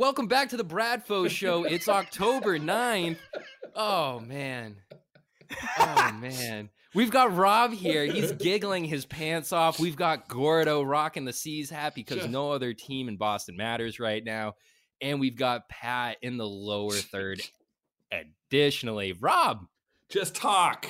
Welcome back to the Bradfo Sho. It's October 9th. Oh, man. Oh, man. We've got Rob here. He's giggling his pants off. We've got Gordo rocking the C's hat because no other team in Boston matters right now. And we've got Pat in the lower third. Additionally, Rob. Just talk.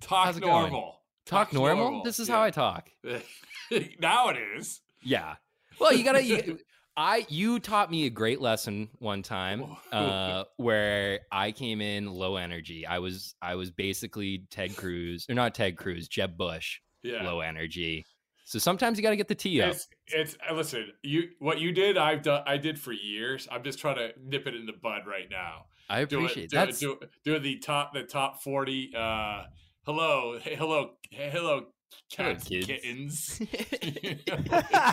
Talk normal. going? Talk, normal? This is how I talk. now it is. Yeah. Well, you gotta. You, I you taught me a great lesson one time uh, where I came in low energy. I was I was basically Ted Cruz or not Ted Cruz, Jeb Bush, Yeah. low energy. So sometimes you got to get the tee up. It's, it's uh, listen, you what you did, I've done I did for years. I'm just trying to nip it in the bud right now. I Do appreciate it, do, that. do, do the top the top 40 uh hello, hey, hello, hey, hello Hello, cats kids. kittens.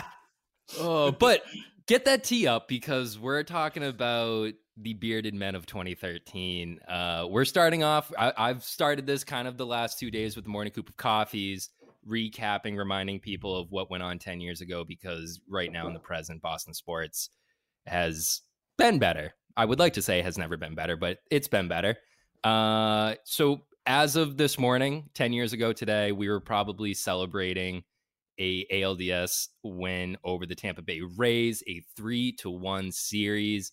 oh, but get that tea up because we're talking about the bearded men of 2013. Uh, we're starting off. I, I've started this kind of the last two days with the morning coop of coffees, recapping, reminding people of what went on 10 years ago because right now in the present, Boston sports has been better. I would like to say has never been better, but it's been better. Uh, so as of this morning, 10 years ago today, we were probably celebrating a ALDS win over the Tampa Bay Rays, a three to one series.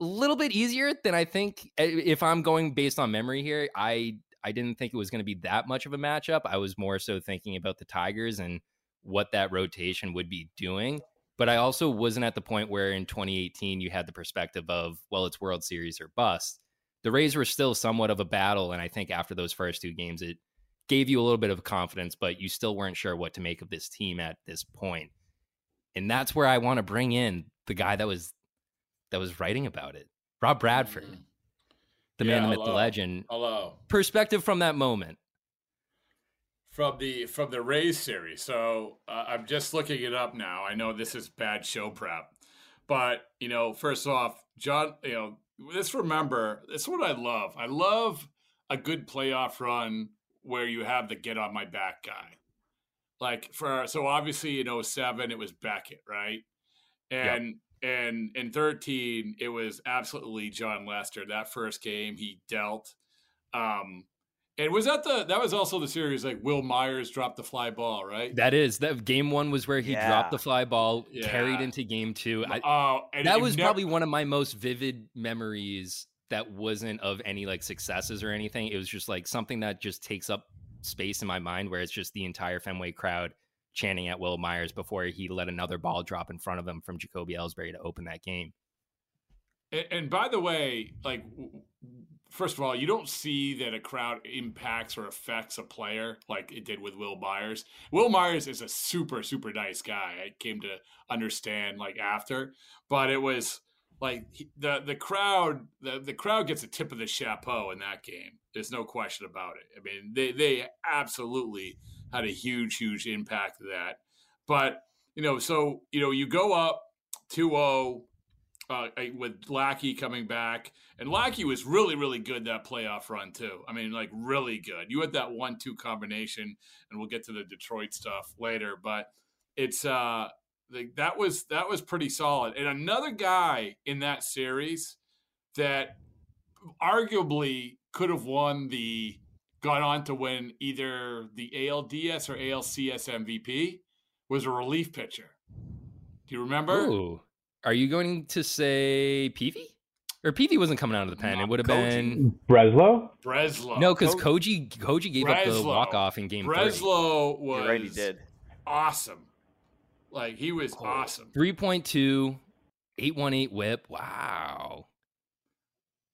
A little bit easier than I think. Eh, if I'm going based on memory here, I I didn't think it was going to be that much of a matchup. I was more so thinking about the Tigers and what that rotation would be doing. But I also wasn't at the point where in 2018 you had the perspective of, well, it's World Series or bust. The Rays were still somewhat of a battle. And I think after those first two games, it gave you a little bit of confidence, but you still weren't sure what to make of this team at this point. And that's where I want to bring in the guy that was that was writing about it, Rob Bradford, the man, Yeah, the myth, the legend. hello. Perspective from that moment. from the from the Rays series. So uh, I'm just looking it up now. I know this is bad show prep, but you know, first off, John, you know, let's remember this is what I love. I love a good playoff run where you have the get on my back guy. Like for so obviously in 07 it was Beckett, right? And and in 13 it was absolutely Jon Lester. That first game he dealt. Um and was that the that was also the series like Wil Myers dropped the fly ball, right? That is that game one was where he dropped the fly ball, carried into game two. I, Oh, and that was never- probably one of my most vivid memories that wasn't of any like successes or anything. It was just like something that just takes up space in my mind where it's just the entire Fenway crowd chanting at Wil Myers before he let another ball drop in front of him from Jacoby Ellsbury to open that game. And, and by the way, like first of all, you don't see that a crowd impacts or affects a player like it did with Wil Myers. Wil Myers is a super super nice guy. I came to understand like after, but it was like he- the the crowd the, the crowd gets a tip of the chapeau in that game. There's no question about it. I mean, they they absolutely had a huge huge impact that. But you know, so you know, you go up 2-0 uh, with Lackey coming back, and Lackey was really, really good that playoff run too. I mean, like really good. You had that one-two combination, and we'll get to the Detroit stuff later, but it's uh, the, that was that was pretty solid. And another guy in that series that arguably could have won the got on to win either the ALDS or ALCS MVP was a relief pitcher. Do you remember? Ooh. Are you going to say Peavy? Or Peavy wasn't coming out of the pen. No, it would have Koji. been Breslow? Breslow. no, because Koji Koji gave up the walk off in game three. Breslow was You're right, he did. awesome. Like he was Oh. awesome. 3.2, 818 whip. Wow.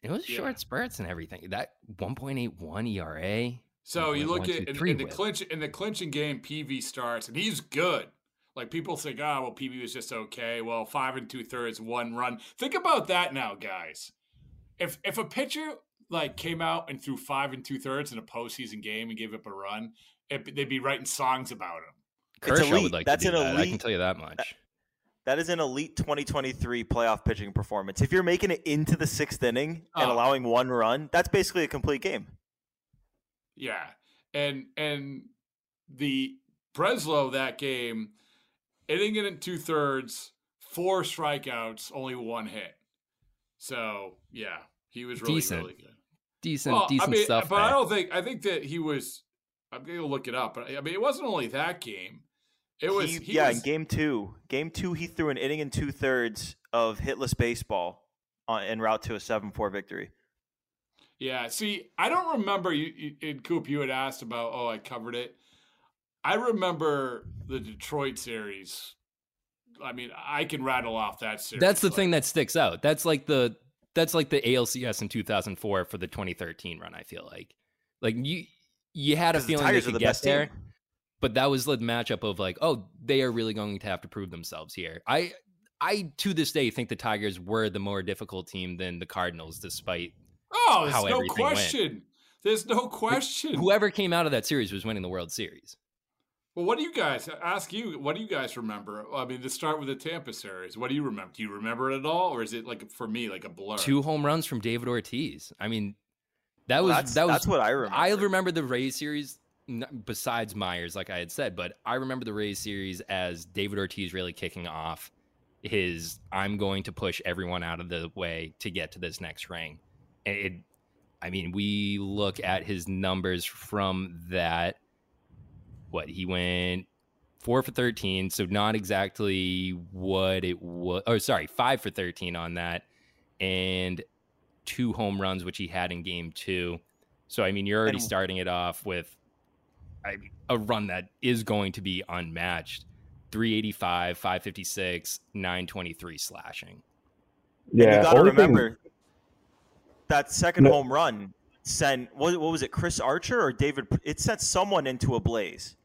It was Yeah. short spurts and everything. That 1.81 ERA. So you look at in, in the clinch in the clinching game, Peavy starts and he's good. Like people think, ah, well, Peavy was just okay. Well, five and two thirds, one run. Think about that now, guys. If if a pitcher like came out and threw five and two thirds in a postseason game and gave up a run, it, they'd be writing songs about him. It's Kershaw elite. would like That's to do an that. I can elite- tell you that much. That is an elite 2023 playoff pitching performance. If you're making it into the sixth inning and Oh. allowing one run, that's basically a complete game. Yeah, and and the Breslow that game, inning it in two thirds, four strikeouts, only one hit. So yeah, he was really Decent. really good. Decent, Well, decent I mean, stuff. but I don't think I think that he was. I'm going to look it up, but I mean, it wasn't only that game. It was He- he yeah, was- in game two, game two, he threw an inning and two thirds of hitless baseball on, en route to a seven-four victory. Yeah, see, I don't remember you, you in Coop. You had asked about. Oh, I covered it. I remember the Detroit series. I mean, I can rattle off that series. That's the like- thing that sticks out. That's like the that's like the ALCS in 2004 for the 2013 run. I feel like, like you you had a feeling they Tigers are could the get best there, team. But that was the matchup of like, oh, they are really going to have to prove themselves here. I I to this day think the Tigers were the more difficult team than the Cardinals, despite Oh, there's how no everything went. question. There's no question. whoever came out of that series was winning the World Series. Well, what do you guys ask you? What do you guys remember? I mean, to start with the Tampa series, what do you remember? Do you remember it at all, or is it like for me like a blur? Two home runs from David Ortiz. I mean, that Well, was that's, that was that's what I remember. I remember the Rays series n- besides Myers, like I had said, but I remember the Rays series as David Ortiz really kicking off his I'm going to push everyone out of the way to get to this next ring. And It, I mean, we look at his numbers from that. What he went four for 13, so not exactly what it was. Oh, sorry, five for 13 on that, and two home runs, which he had in game two. So, I mean, you're already starting it off with I, a run that is going to be unmatched 385, 556, 923 slashing. And Yeah, you got to only thing- remember that second No. home run sent what, what was it, Chris Archer or David? It sent someone into a blaze.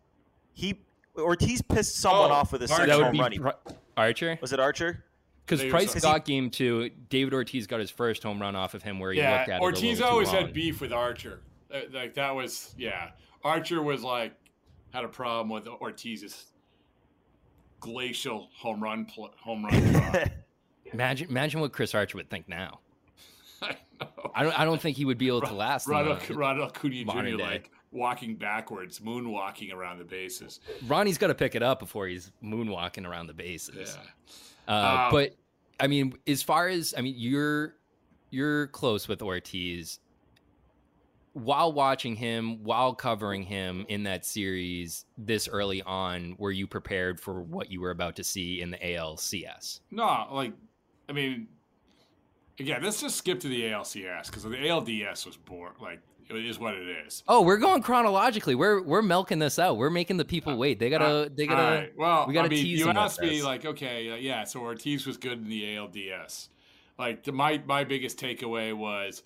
He Ortiz pissed someone Oh, off with a Archer. second home run. He- Pri- Archer? was it Archer? Because Price so. got game two. David Ortiz got his first home run off of him where he looked at yeah, it. Ortiz a little too always long. had beef with Archer. Like that was yeah. Archer was like had a problem with Ortiz's glacial home run pl- home run. Imagine, imagine what Chris Archer would think now. I know. I don't, I don't think he would be able to last. in Ronald, the- Ronald Acuna modern Jr. day. like walking backwards, moonwalking around the bases. Ronnie's got to pick it up before he's moonwalking around the bases. Yeah. Uh, Um, but I mean, as far as I mean, you're you're close with Ortiz. While watching him, while covering him in that series this early on, were you prepared for what you were about to see in the ALCS? No, like, I mean, again, let's just skip to the ALCS because the ALDS was boring. Like, it is what it is. Oh, we're going chronologically. We're we're milking this out. We're making the people wait. They gotta Uh, they gotta. right. Well, we gotta I mean, tease you asked me this. like, okay, uh, yeah. So Ortiz was good in the ALDS. Like, the, my my biggest takeaway was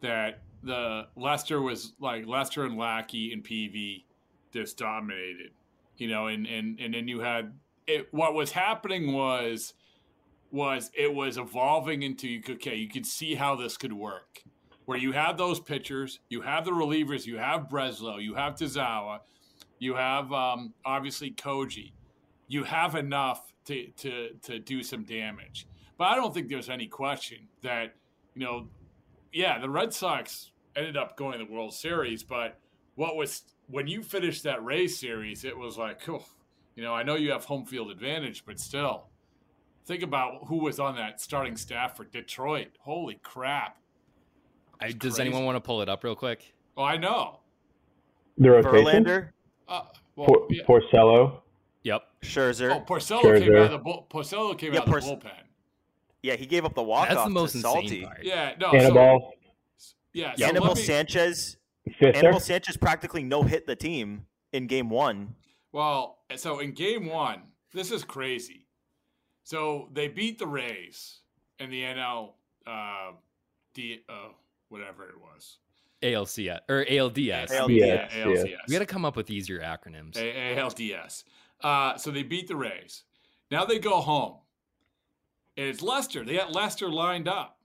that the Lester was like Lester and Lackey and Peavy just dominated, you know, and and and then you had it. What was happening was was it was evolving into you could- okay, you could see how this could work. Where you have those pitchers, you have the relievers, you have Breslow, you have Tazawa, you have um, obviously Koji. You have enough to, to to do some damage. But I don't think there's any question that, you know, yeah, the Red Sox ended up going to the World Series, but what was when you finished that Rays series, it was like, oh, you know, I know you have home field advantage, but still, think about who was on that starting staff for Detroit. Holy crap! I, does crazy. anyone want to pull it up real quick? Oh, I know. The rotation. Verlander, Uh, well, Por- yeah. Porcello. Yep. Scherzer. Oh, Porcello came out of the bull, Porcello came Yeah, out of the bullpen. Yeah, he gave up the walk That's off the most to insane Salty. part. Yeah, no. Anibal. So, yeah, so Anibal me- Sanchez. Fister. Anibal Sanchez practically no hit the team in game one. Well, so in game one, this is crazy. So they beat the Rays in the NL, uh, D, uh, whatever it was. ALCS or ALDS. ALDS. Yeah, Yes, ALCS. We got to come up with easier acronyms. A- ALDS. Uh, so they beat the Rays. Now they go home. And it's Lester. They got Lester lined up.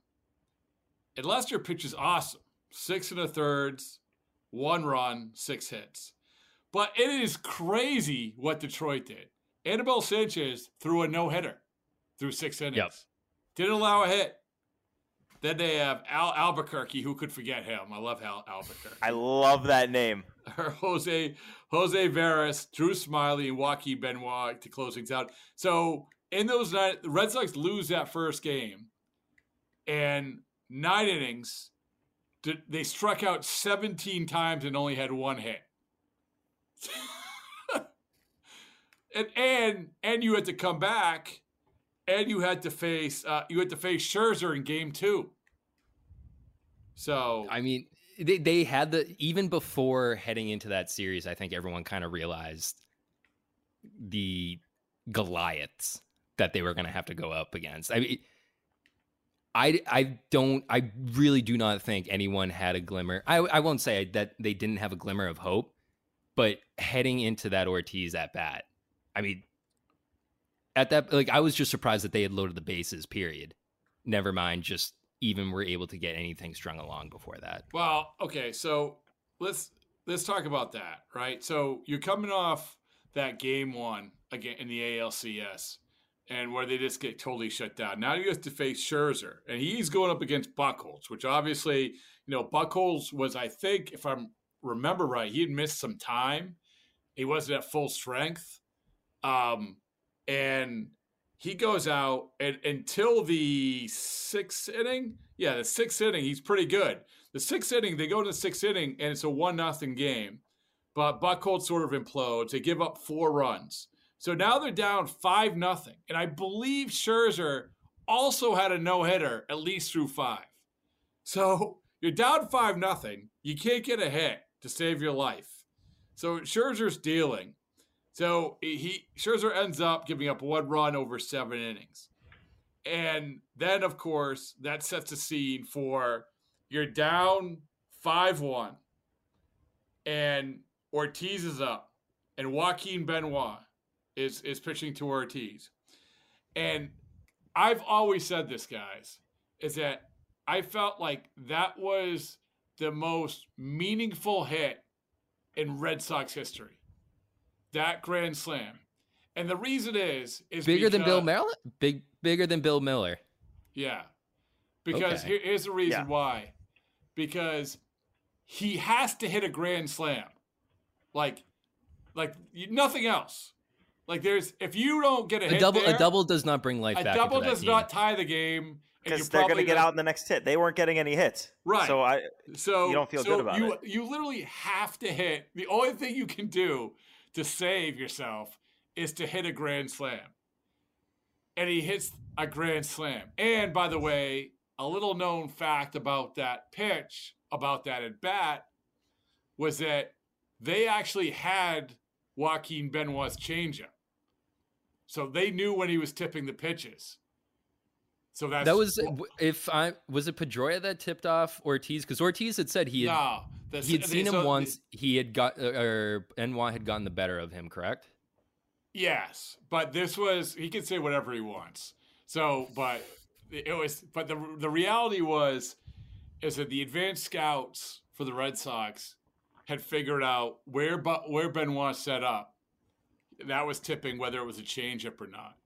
And Lester pitches awesome. Six and a thirds, one run, six hits. But it is crazy what Detroit did. Anibal Sanchez threw a no hitter through six innings. Yep. Didn't allow a hit. Then they have Al Albuquerque, who could forget him? I love Al Albuquerque. I love that name. Jose Jose Veras, Drew Smyly, and Joaquin Benoit to close things out. So in those nine, the Red Sox lose that first game, and nine innings, they struck out 17 times and only had one hit. and and and you had to come back, and you had to face uh, you had to face Scherzer in game two. So I mean, they, they had the even before heading into that series, I think everyone kind of realized the Goliaths that they were going to have to go up against. I mean, I I don't I really do not think anyone had a glimmer. I I won't say that they didn't have a glimmer of hope, but heading into that Ortiz at bat, I mean, at that like I was just surprised that they had loaded the bases. Period. Never mind, just even were able to get anything strung along before that. Well, okay, so let's let's talk about that, right? So you're coming off that game one again in the ALCS, and where they just get totally shut down. Now you have to face Scherzer, and he's going up against Buchholz, which obviously, you know, Buchholz was, I think, if I remember right, he had missed some time. He wasn't at full strength, um, and he goes out and until the sixth inning. Yeah, the sixth inning, he's pretty good. The sixth inning, they go to the sixth inning, and it's a one nothing game. But Buchholz sort of implodes. They give up four runs. So now they're down five nothing. And I believe Scherzer also had a no hitter at least through five. So you're down five nothing. You can't get a hit to save your life. So Scherzer's dealing. So he Scherzer ends up giving up one run over seven innings. And then, of course, that sets the scene for you're down 5 1, and Ortiz is up, and Joaquin Benoit is, is pitching to Ortiz. And I've always said this, guys, is that I felt like that was the most meaningful hit in Red Sox history. That grand slam. And the reason is is Bigger than Bill because- Miller? Big bigger than Bill Miller. Yeah. Because Okay. here- here's the reason Yeah. why. Because he has to hit a grand slam. Like like nothing else. Like there's if you don't get a, A hit double there, a double does not bring life a back. double into that does team. not tie the game. Because they're going to get not- out in the next hit. They weren't getting any hits. Right. So I, So You don't feel so good about you, it. You literally have to hit. The only thing you can do to save yourself is to hit a grand slam. And he hits a grand slam. And by the way, a little known fact about that pitch, about that at bat, was that they actually had Joaquin Benoit's changeup. So they knew when he was tipping the pitches. So that's That was if I was it Pedroia that tipped off Ortiz because Ortiz had said he had no. he had they- seen him so- once. He had got uh, or NY had gotten the better of him. Correct. Yes, but this was he could say whatever he wants. So, but it was but the the reality was is that the advanced scouts for the Red Sox had figured out where but where Benoit set up. That was tipping whether it was a changeup or not.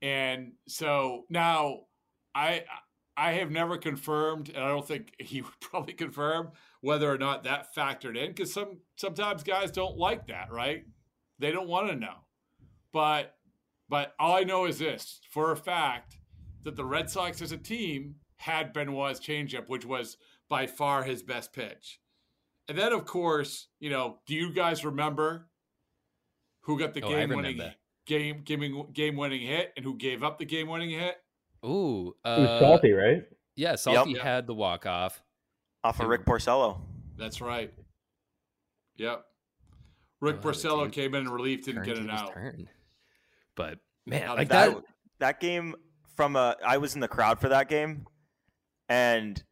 And so now I I have never confirmed, and I don't think he would probably confirm whether or not that factored in because some sometimes guys don't like that, right? They don't want to know. But but all I know is this for a fact that the Red Sox as a team had Benoit's changeup, which was by far his best pitch. and then of course, you know, do you guys remember who got the Oh, game winning game game game winning hit and who gave up the game winning hit? Ooh, It was uh, salty, right? Yeah, Salty Yep. had the walk off. Off of Rick Porcello. That's right. Yep. Rick Oh, Porcello dude came in in relief, didn't get Turned it out. turn. But man, like that. that that game from a I was in the crowd for that game, and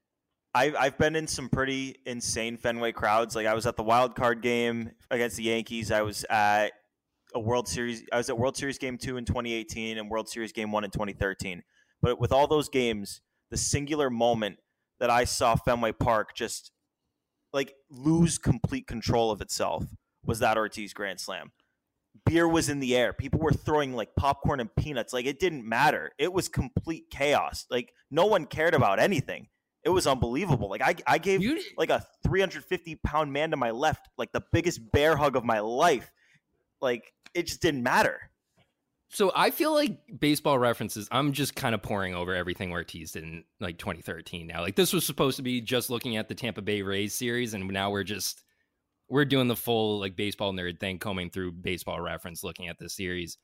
I I've been in some pretty insane Fenway crowds. Like I was at the wild card game against the Yankees. I was at a World Series. I was at World Series Game Two in 2018 and World Series Game One in 2013. But with all those games, the singular moment that I saw Fenway Park just like lose complete control of itself was that Ortiz Grand Slam beer was in the air. People were throwing like popcorn and peanuts. Like it didn't matter. It was complete chaos. Like no one cared about anything. It was unbelievable. Like I, I gave You- like a 350 pound man to my left, like the biggest bear hug of my life. Like it just didn't matter. So I feel like baseball references. I'm just kind of pouring over everything Ortiz did in like 2013 now. Like this was supposed to be just looking at the Tampa Bay Rays series, and now we're just we're doing the full like baseball nerd thing, combing through baseball reference, looking at this series.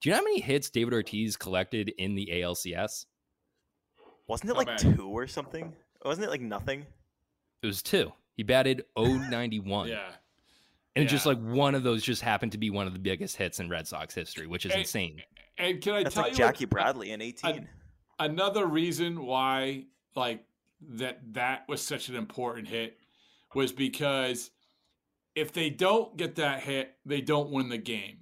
Do you know how many hits David Ortiz collected in the ALCS? Wasn't it Not like bad. two or something? Wasn't it like nothing? It was two. He batted 091. Yeah. And just like one of those just happened to be one of the biggest hits in Red Sox history, which is Hey, insane. And can I That's tell like you Jackie what- Bradley in 18. another reason why like that that was such an important hit was because if they don't get that hit, they don't win the game.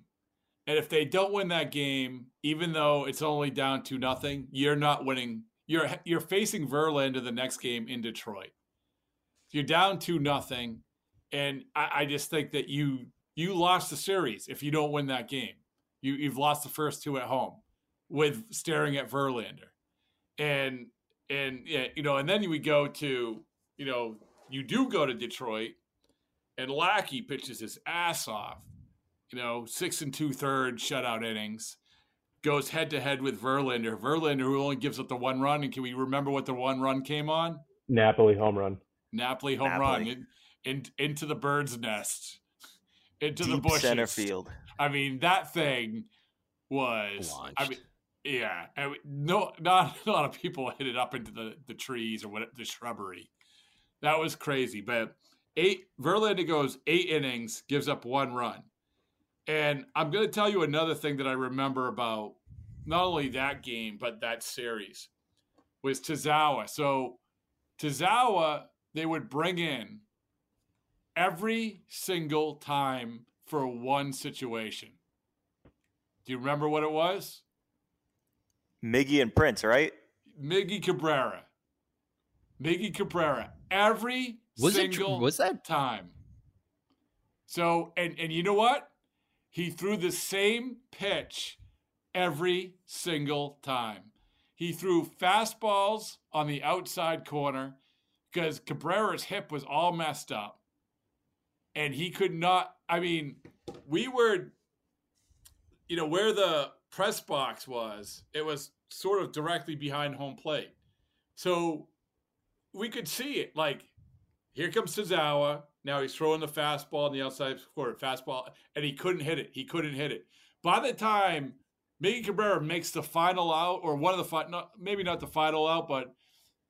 And if they don't win that game, even though it's only down to nothing, you're not winning. You're you're facing Verlander the next game in Detroit. You're down to nothing, and I, I just think that you you lost the series if you don't win that game. You you've lost the first two at home with staring at Verlander, and and yeah, you know, and then we go to you know you do go to Detroit, and Lackey pitches his ass off, you know, six and two thirds shutout innings, goes head to head with Verlander. Verlander who only gives up the one run, and can we remember what the one run came on? Napoli home run. Napoli home Napoli. run in, in, into the bird's nest, into the Deep bushes. center field. I mean, that thing was. I mean, yeah. I mean, no, not a lot of people hit it up into the, the trees or what the shrubbery. That was crazy. But eight Verlander goes eight innings, gives up one run. And I'm going to tell you another thing that I remember about not only that game but that series was Tazawa. So Tazawa, they would bring in every single time for one situation. Do you remember what it was? Miggy and Prince, right? Miggy Cabrera. Miggy Cabrera. Every Was it tr- was that- time. So and and you know what? He threw the same pitch every single time. He threw fastballs on the outside corner because Cabrera's hip was all messed up. And he could not I mean, we were you know where the press box was, it was sort of directly behind home plate. So we could see it. Like, here comes Tazawa. Now he's throwing the fastball on the outside corner, fastball, and he couldn't hit it. He couldn't hit it. By the time Miggy Cabrera makes the final out, or one of the final, maybe not the final out, but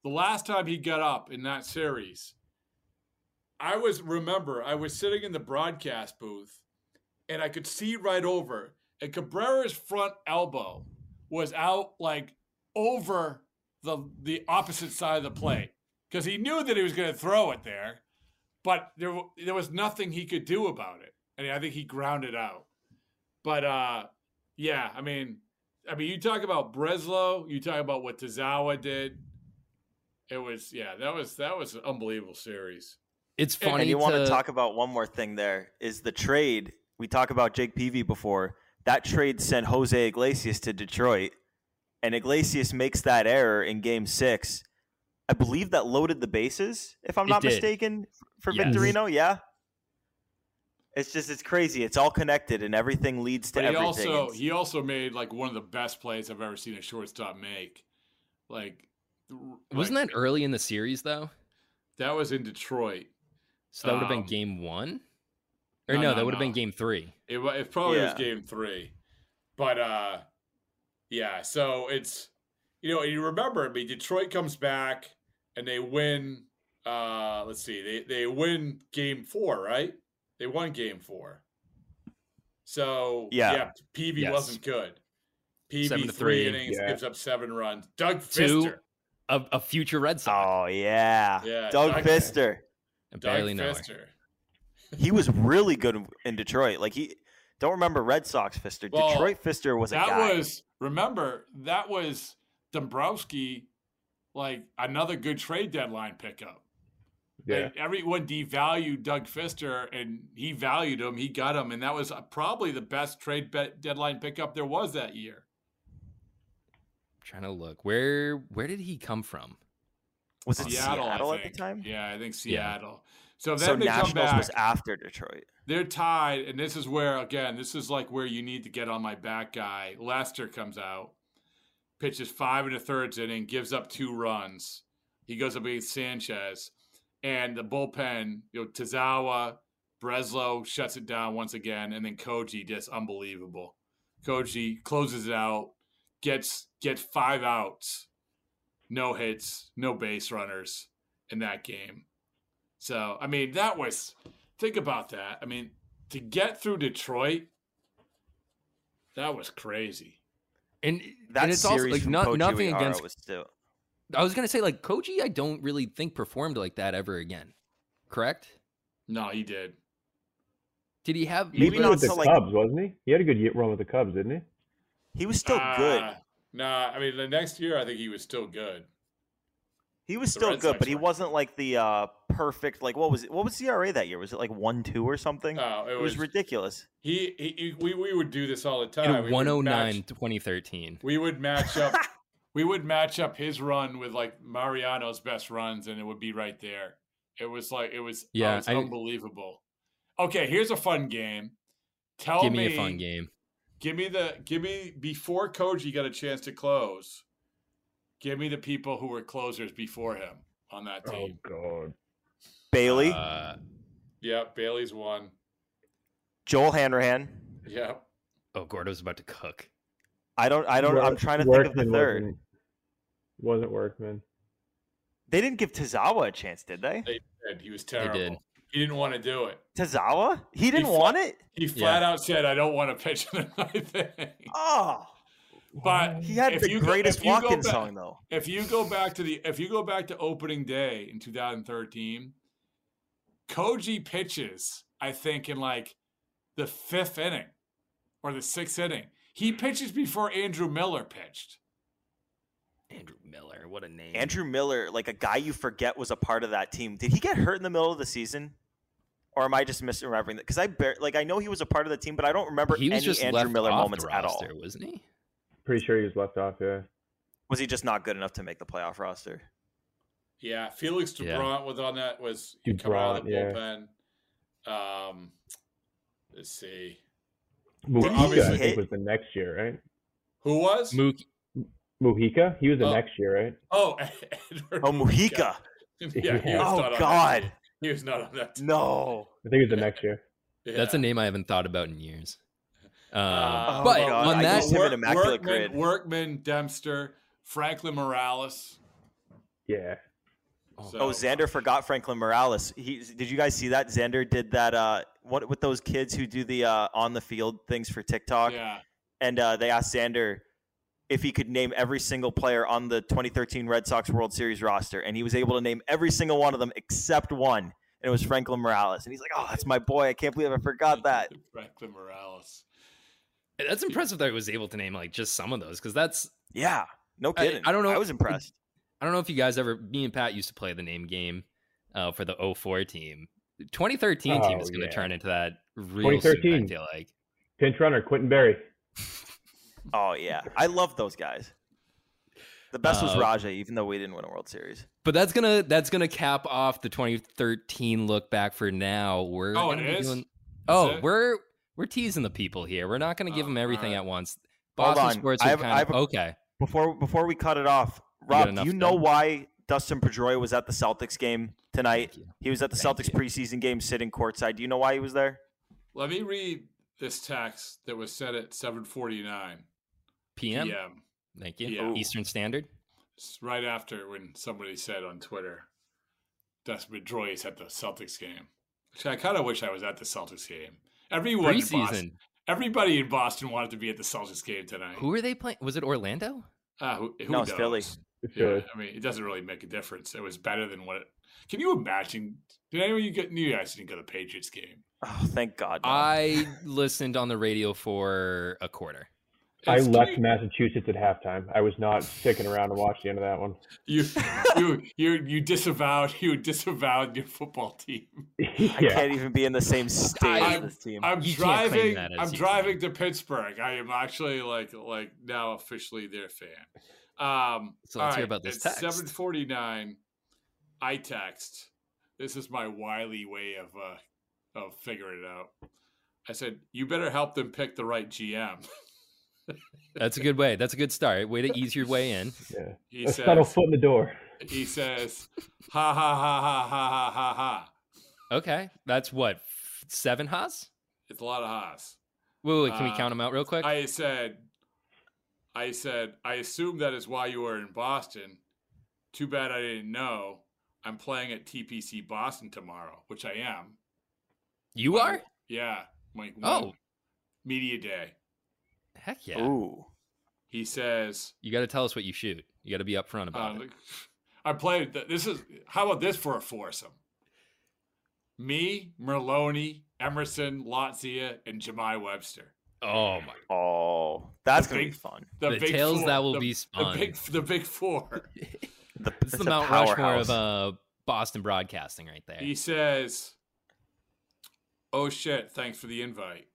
the last time he got up in that series, I was remember I was sitting in the broadcast booth, and I could see right over, and Cabrera's front elbow was out like over the the opposite side of the plate because he knew that he was going to throw it there, but there there was nothing he could do about it, and I think he grounded out. But uh, yeah, I mean, I mean, you talk about Breslow, you talk about what Tazawa did. It was yeah, that was that was an unbelievable series. It's funny And you want to to talk about one more thing there is the trade. We talked about Jake Peavy before. That trade sent Jose Iglesias to Detroit, and Iglesias makes that error in game six. I believe that loaded the bases, if I'm It not did. mistaken, for Yes. Victorino. Yeah. It's just it's crazy. It's all connected, and everything leads to But he everything. also he also made like one of the best plays I've ever seen a shortstop make. Like, wasn't like, that early in the series though? that was in Detroit? So that would have been Um, game one, or no, no, no, that would have no. been game three. It, it probably was game three, but uh, yeah. So it's you know you remember I mean Detroit comes back and they win. Uh, let's see, they they win game four, right? They won game four. So Yeah. yeah, Peavy Yes. wasn't good. Peavy Seven three three. innings Yeah. gives up seven runs. Doug Two. Fister, A, a future Red Sox. Oh yeah, Yeah, Doug Doug- Fister. I Doug barely know her. He was really good in Detroit. Like he don't remember Red Sox Fister. Well, Detroit Fister was a that guy. was remember that was Dombrowski, like another good trade deadline pickup. Yeah. Like, everyone devalued Doug Fister, and he valued him. He got him, and that was uh, probably the best trade bet deadline pickup there was that year. I'm trying to look where where did he come from? Was it Seattle, Seattle, at the time? Yeah, I think Yeah. Seattle. So then So they come back. was after Detroit. They're tied, and this is where again, this is like where you need to get on my back guy. Lester comes out, pitches five and a thirds inning, gives up two runs. He goes up against Sanchez, and the bullpen, you know, Tazawa, Breslow shuts it down once again, and then Koji just unbelievable. Koji closes it out, gets gets five outs, no hits, no base runners in that game. So I mean, that was think about that. I mean, to get through Detroit, that was crazy. And, That and it's series also like from not, Koji nothing Uehara against. was still. I was gonna say like Koji, I don't really think performed like that ever again. Correct? No, he did. Did he have He was Maybe not with the so, like- Cubs, wasn't he? He had a good run with the Cubs, didn't he? He was still good. Uh, Nah, I mean, the next year I think he was still good. He was the still Red good, Sox but he were. wasn't like the uh, perfect. Like what was it? What was CRA that year? Was it like one two or something? No, it it was was ridiculous. he, he, he- We we would do this all the time. in We would 109 match- 2013? We would match up. we would match up his run with like Mariano's best runs, and it would be right there. It was like it was. Yeah, Yeah, it was I- unbelievable. Okay, here's a fun game. Tell Give me a fun game. Give me the give me before Koji got a chance to close. Give me the people who were closers before him on that team. Oh. God. Bailey, Uh, Yep, Bailey's one. Joel Hanrahan. Yep. oh, Gordo's about to cook. I don't. I don't. I'm trying to think of the third. Wasn't, wasn't Workman. They didn't give Tazawa a chance, did they? And he was terrible. did. He didn't want to do it. Tazawa? He didn't fought- want it. He flat out said, "I don't want to pitch in the ninth inning." Oh, But he had if the you go- greatest if you go walk-in back- song though. If you go back to the if you go back to opening day in 2013, Koji pitches, I think, in like the fifth inning or the sixth inning. He pitches before Andrew Miller pitched. Andrew Miller, what a name. Andrew Miller, like a guy you forget was a part of that team. Did he get hurt in the middle of the season? Or am I just misremembering that? Because I bar- like I know he was a part of the team, but I don't remember he was any just Andrew left Miller off moments the at all. wasn't he? Pretty sure he was left off. Yeah. Was he just not good enough to make the playoff roster? Yeah, Felix Yeah. Doubront was on that. Was he come coming out of the yeah. bullpen? Um, let's see, Mujica, obviously I hit- think, was the next year, right? who was? Mookie. Mujica, he was the Oh. next year, right? Oh, Edward Oh, Mujica. Yeah, he was Yeah. Oh on that God. he was not on that. team. No. I think it was the next year. That's a name I haven't thought about in years. Um, Uh, but God, on I that, used him in Immaculate Workman, Grid. Workman, Dempster, Franklin Morales. Yeah. So, Oh, Xander forgot Franklin Morales. He did you guys see that? Xander did that. Uh, what with those kids who do the uh, on the field things for TikTok, Yeah, and uh, they asked Xander if he could name every single player on the 2013 Red Sox World Series roster, and he was able to name every single one of them except one, and it was Franklin Morales. And he's like, "Oh, that's my boy! I can't believe I forgot that." Franklin Morales. that's impressive that I was able to name like just some of those because that's Yeah, no I- kidding. I don't know- I was impressed. I don't know if you guys ever. Me and Pat used to play the name game uh, for the 04 team. 2013 team Oh, is going to yeah. turn into that real soon. I 2013. feel like. Pinch runner, Quentin Berry. Oh yeah, I love those guys. The best was Uh, Raja, even though we didn't win a World Series. But that's gonna that's gonna cap off the 2013 look back for now. We're Oh, gonna is? doing- oh, it? we're we're teasing the people here. We're not gonna give Oh, them everything alright. at once. Hold Boston on. sports are have- kind of okay. Before before we cut it off, got Rob, do you know then? why Dustin Pedroia was at the Celtics game tonight. He was at the Thank Celtics you. preseason game sitting courtside. Do you know why he was there? Let me read this text that was sent at 7:49 PM. p.m. Thank you. Yeah. Eastern Standard. It's right after when somebody said on Twitter, Dustin Pedroia is at the Celtics game. Which I kind of wish I was at the Celtics game. Everyone in Boston, everybody in Boston wanted to be at the Celtics game tonight. Who are they playing? Was it Orlando? Ah, who, who No, it's? Philly. Yeah, I mean, it doesn't really make a difference. It was better than what. It, can you imagine? Did anyone you get? You guys didn't go to the Patriots game. Oh, thank God. no. I listened on the radio for a quarter. I left you- Massachusetts at halftime. I was not sticking around to watch the end of that one. You you you you disavowed you disavowed your football team. I can't even be in the same state I'm- as this team. I'm You driving. I'm you driving to Pittsburgh. I am actually like like now officially their fan. Um, So let's all hear about this at text. Seven forty nine. I text. This is my wily way of uh of figuring it out. I said, "You better help them pick the right GM." That's a good way. That's a good start. Way to ease your way in. yeah. He A subtle says, foot in the door. "He says, ha ha ha ha ha ha ha ha." Okay, that's what seven ha's? It's a lot of ha's. Wait, wait, wait, can we Uh, count them out real quick? I said, I said, I assume that is why you were in Boston. Too bad I didn't know. I'm playing at TPC Boston tomorrow, which I am. you are? Yeah. Like, Oh. media day. Heck yeah! Ooh. He says, You got to tell us what you shoot. You got to be upfront about um, it. I played. th- This is how about this for a foursome? Me, Merloni, Emerson, Latzia, and Jemai Webster. Oh my! Oh, that's The gonna big- be fun. The big tales four. that will The- be The spun. big, the big four. The, This is it's the a Mount Rushmore of uh, Boston broadcasting, right there. He says, "Oh shit! Thanks for the invite."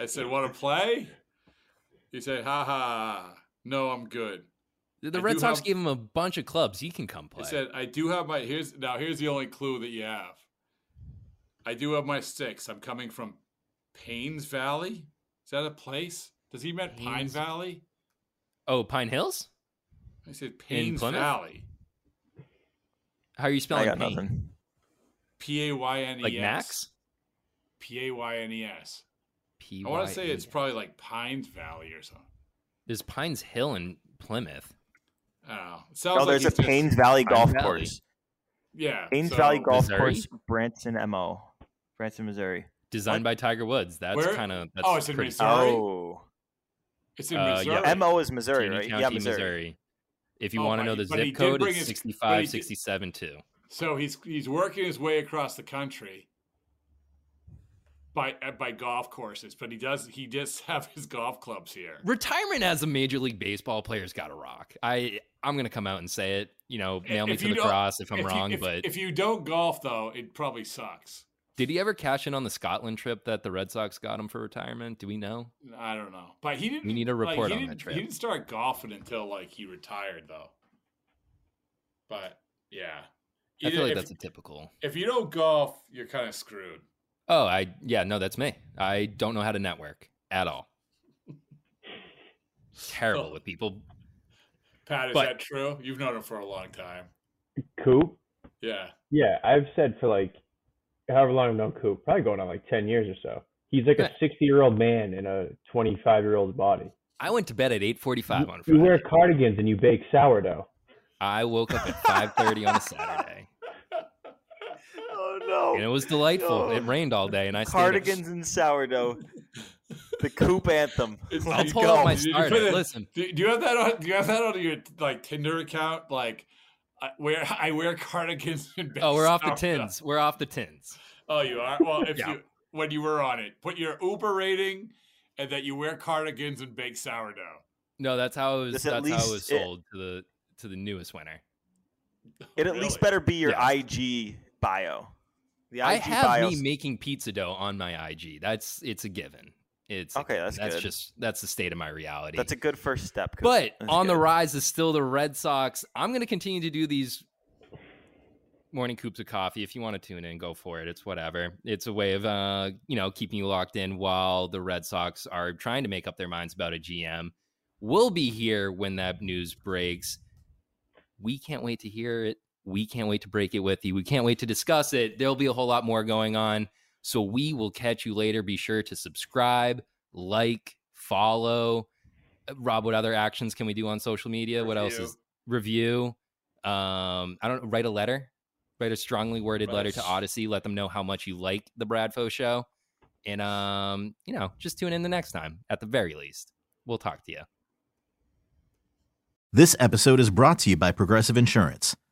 I said, "Want to play?" He said, "Ha ha! No, I'm good." The I Red Sox have- gave him a bunch of clubs. He can come play. He play. said, "I do have my here's now here's the only clue that you have. I do have my sticks. I'm coming from Paynes Valley. Is that a place? Does he meant Pine Valley? oh, Pine Hills? I said Paynes Valley. How are you I spelling got pain? nothing. P A Y N E S. Like Max? P A Y N E S. P. I want to say it's probably like Pines Valley or something. There's Pines Hill in Plymouth. I don't know. It sounds Oh, like there's a Pines Valley Pine Golf Valley. Course. Yeah. Pines so- Valley Golf Missouri? Course, Branson, MO. Branson, Missouri. Designed by Tiger Woods. That's kind of Oh, it's in pretty Missouri? Oh. It's in Uh, yeah. Missouri. MO is Missouri, Taney right? County, yeah, Missouri. If you Oh, want to know the zip code, it's his- but he 65, 67 too. So he's he's working his way across the country by uh, by golf courses, but he does he does have his golf clubs here. Retirement as a major league baseball player's got to rock. I I'm gonna come out and say it. You know, nail me If to the cross if I'm you- wrong. if, but if you don't golf though, it probably sucks. did he ever cash in on the Scotland trip that the Red Sox got him for retirement? Do we know? I don't know, but he didn't. We need a report he on that trip. He didn't start golfing until like he retired though. But yeah, I feel like if, that's a typical. if you don't golf, you're kind of screwed. Oh, I yeah, no, that's me. I don't know how to network at all. Terrible Oh. with people. Pat, is But- that true? You've known him for a long time. Coop. Yeah. Yeah, I've said for like however long I've known Coop, probably going on like ten years or so. He's like a 60 year old man in a 25 year old's body. I went to bed at 8:45 on You wear cardigans and you bake sourdough. I woke up at 5:30 on a Saturday, no! and it was delightful. No. It oh. rained all day, and I stayed up- Cardigans and sourdough. the coop anthem. It's- I'll you pull go. up my Did you start. put it- Listen, Do, do you have that on? Do you have that on your like Tinder account? Like, I wear I wear cardigans and bake sources. oh, we're off the sourdough. tins. We're off the tins. Oh, you are. Well, if Yeah. you when you were on it, put your Uber rating and that you wear cardigans and bake sourdough. No, that's how it was. This That's how it least- was it- sold to the to the newest winner. It at Really? least better be your Yeah. IG bio. The IG I have bios- me making pizza dough on my IG. That's it's a given. It's Okay, that's that's good. just that's the state of my reality. That's a good first step. But on the rise is still the Red Sox. I'm going to continue to do these morning coops of coffee. If you want to tune in, go for it. It's whatever. It's a way of uh, you know, keeping you locked in while the Red Sox are trying to make up their minds about a GM. We'll be here when that news breaks. We can't wait to hear it. We can't wait to break it with you. We can't wait to discuss it. There'll be a whole lot more going on. So we will catch you later. Be sure to subscribe, like, follow. Uh, Rob, what other actions can we do on social media? What else is review? Um, I don't know, write a letter, write a strongly worded Right. letter to Audacy. Let them know how much you like the Bradfo Sho, and um, you know, just tune in the next time. At the very least, we'll talk to you. This episode is brought to you by Progressive Insurance.